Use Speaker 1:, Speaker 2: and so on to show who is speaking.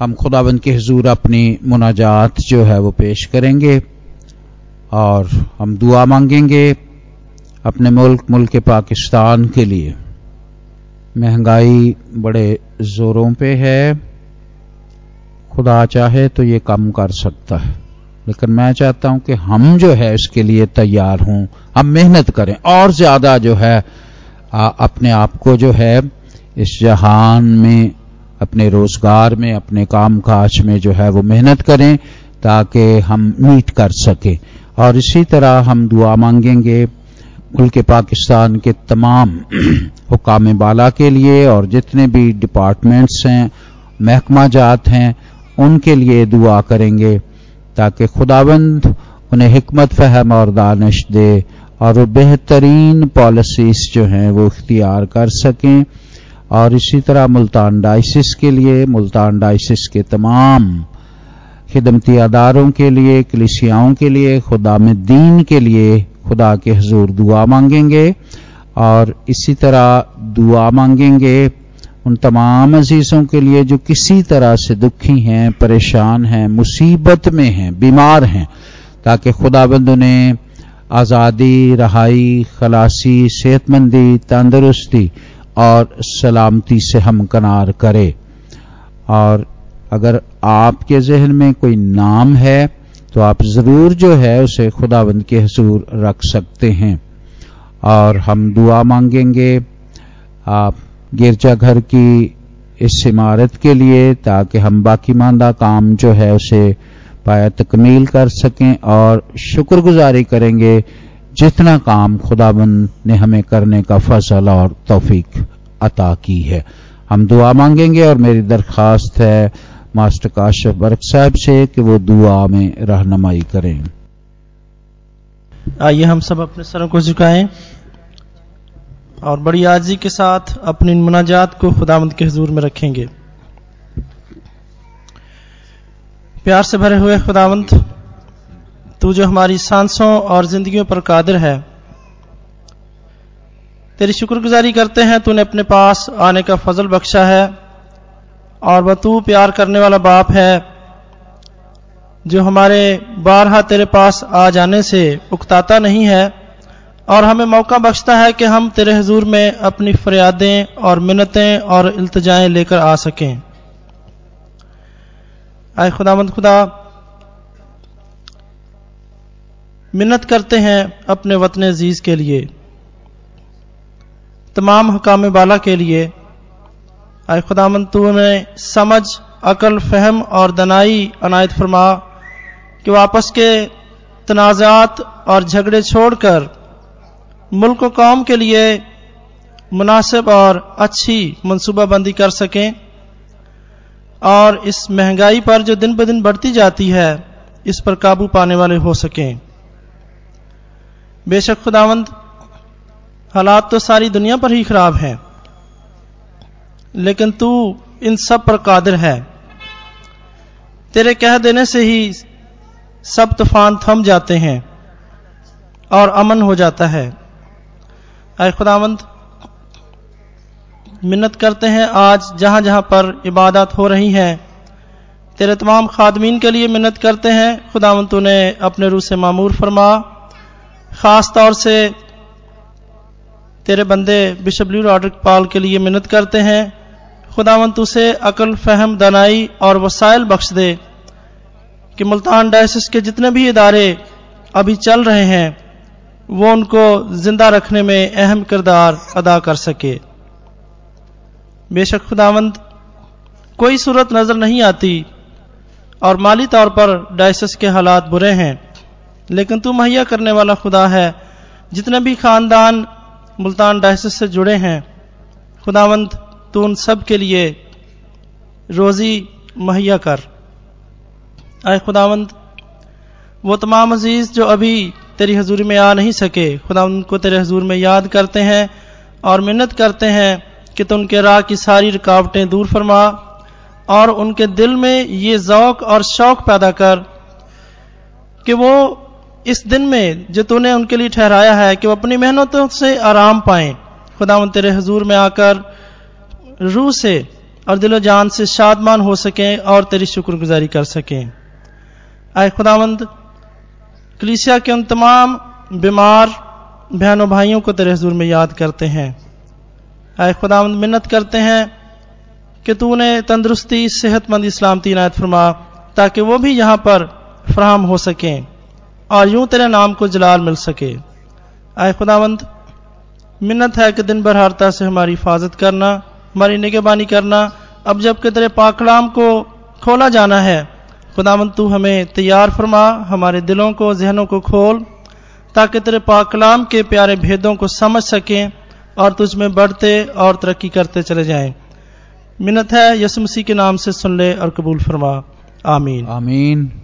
Speaker 1: हम खुदाबंद के हजूर अपनी मुनाजात जो है वो पेश करेंगे और हम दुआ मांगेंगे अपने मुल्क मुल्क पाकिस्तान के लिए। महँगाई बड़े जोरों पे है। खुदा चाहे तो ये कम कर सकता है। लेकिन मैं चाहता हूँ कि हम जो है इसके लिए तैयार हों। हम मेहनत करें और ज़्यादा जो है आ, अपने आप को जो है इस जहान में अपने रोज़गार में, अपने काम काज में जो है वो मेहनत करें ताकि हम मीट कर सके। और इसी तरह हम दुआ मांगेंगे मुल्क पाकिस्तान के तमाम हुकाम बाला के लिए और जितने भी डिपार्टमेंट्स हैं, महकमा जात हैं, उनके लिए दुआ करेंगे ताकि खुदाबंद उन्हें हमत फहम और दानश दे और वो बेहतरीन पॉलिसीज़ जो हैं वो इख्तियार कर सकें। और इसी तरह मुल्तान डाइसिस के लिए, मुल्तान डाइसिस के तमाम खिदमती अदारों के लिए, कलिसियाओं के लिए खुदा में दीन के लिए खुदा के हजूर दुआ मांगेंगे और इसी तरह दुआ मांगेंगे उन तमाम अजीजों के लिए जो किसी तरह से दुखी हैं, परेशान हैं, मुसीबत में हैं, बीमार हैं, ताकि खुदाबंद उन्हें आज़ादी, रहाई, खलासी, सेहतमंदी, तंदुरुस्ती और सलामती से हमकनार करे। और अगर आपके जहन में कोई नाम है तो आप ज़रूर जो है उसे खुदाबंद के हसूर रख सकते हैं। और हम दुआ मांगेंगे आप गिरजाघर की इस इमारत के लिए, ताकि हम बाकी मानदा काम जो है उसे पाया तकमील कर सकें और शुक्रगुजारी करेंगे जितना काम खुदाबंद ने हमें करने का फ़सल और तौफीक अता की है। हम दुआ मांगेंगे और मेरी दरखास्त है मास्टर काशफ बर्क साहब से कि वो दुआ में रहनुमाई करें।
Speaker 2: आइए हम सब अपने सरों को झुकाएँ और बड़ी आजी के साथ अपनी मुनाजात को खुदामंद के हजूर में रखेंगे। प्यार से भरे हुए खुदावंत तू जो हमारी सांसों और जिंदगियों पर कादिर है, तेरी शुक्रगुजारी करते हैं, तूने अपने पास आने का फजल बख्शा है, और वह तू प्यार करने वाला बाप है, जो हमारे बारहा तेरे पास आ जाने से उकताता नहीं है, और हमें मौका बख्शता है कि हम तेरे हजूर में अपनी फरियादें और मिन्नतें और इल्तजाएँ लेकर आ सकें। आए खुदामंद खुदा मिन्नत करते हैं अपने वतन अज़ीज़ के लिए, तमाम हकाम बाला के लिए। आए खुदामंद तू ने समझ, अकल, फहम और दनाई अनायत फरमा कि वापस के तनाज़ात और झगड़े छोड़कर मुल्क कौम के लिए मुनासिब और अच्छी मनसूबाबंदी कर सकें। और इस महँगाई पर जो दिन ब दिन बढ़ती जाती है, इस पर काबू पाने वाले हो सकें। बेशक खुदावंद, हालात तो सारी दुनिया पर ही खराब हैं, लेकिन तू इन सब पर कादिर है। तेरे कह देने से ही सब तूफ़ान थम जाते हैं और अमन हो जाता है। अय खुदावंद, मिन्नत करते हैं आज जहाँ जहाँ पर इबादत हो रही हैं। तेरे तमाम खादमीन के लिए मिन्नत करते हैं। खुदावंत ने अपने रूह से मामूर फरमा। खास तौर से तेरे बंदे बिशप ल्यू रॉड्रिक पाल के लिए मिन्नत करते हैं। खुदावंत उसे अकल, फहम, दनाई और वसाइल बख्श दे कि मुल्तान डायसिस के जितने भी इदारे अभी चल रहे हैं, वो उनको ज़िंदा रखने में अहम किरदार अदा कर सके। बेशक खुदावंद कोई सूरत नज़र नहीं आती और माली तौर पर डायसिस के हालात बुरे हैं। लेकिन तू मुहैया करने वाला खुदा है। जितने भी खानदान मुल्तान डायसिस से जुड़े हैं, खुदावंत, तू उन सब के लिए रोजी मुहैया कर। आए खुदावंत, वो तमाम अज़ीज़ जो अभी तेरी हजूरी में आ नहीं सके खुदा उनको तेरे हजूर में याद करते हैं और मिन्नत करते हैं कि तो उनके राह की सारी रुकावटें दूर फरमा और उनके दिल में ये जौक और शौक पैदा कर कि वो इस दिन में जो तूने उनके लिए ठहराया है कि वो अपनी मेहनतों से आराम पाए। खुदा तेरे हजूर में आकर रूह से और दिलो जान से शादमान हो सकें और तेरी शुक्रगुजारी कर सकें। आए खुदावंद, कलीसिया के उन तमाम बीमार बहनों भाइयों को तेरे हजूर में याद करते हैं। आए खुदावंद, मिन्नत करते हैं कि तूने तंदुरुस्ती, सेहतमंद सलामती इनायत फरमा ताकि वो भी यहाँ पर फ्राहम हो सकें। और यूँ तेरे नाम को जलाल मिल सके। आए खुदावंद मिन्नत है कि दिन भर हारता से हमारी हिफाजत करना, हमारी निगहबानी करना, अब जबकि तेरे पाकलाम को खोला जाना है खुदावंद तू हमें तैयार फरमा, हमारे दिलों को, जहनों को खोल, ताकि तेरे पाकलाम के प्यारे भेदों को समझ सकें और तुझ में बढ़ते और तरक्की करते चले जाएँ। मिन्नत है यसु मसीह के नाम से सुन ले और कबूल फरमा। आमीन।
Speaker 1: आमीन।